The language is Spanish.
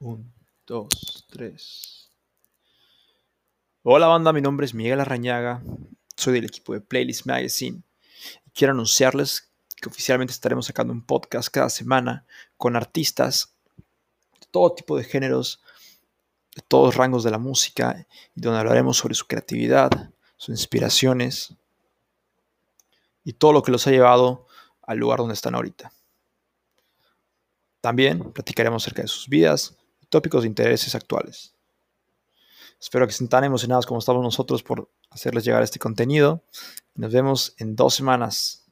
Un, dos, tres. Hola banda, mi nombre es Miguel Arrañaga, soy del equipo de Playlist Magazine y quiero anunciarles que oficialmente estaremos sacando un podcast cada semana con artistas de todo tipo de géneros, de todos rangos de la música y donde hablaremos sobre su creatividad, sus inspiraciones y todo lo que los ha llevado al lugar donde están ahorita. También platicaremos acerca de sus vidas tópicos de intereses actuales. Espero que estén tan emocionados como estamos nosotros por hacerles llegar este contenido. Nos vemos en dos semanas.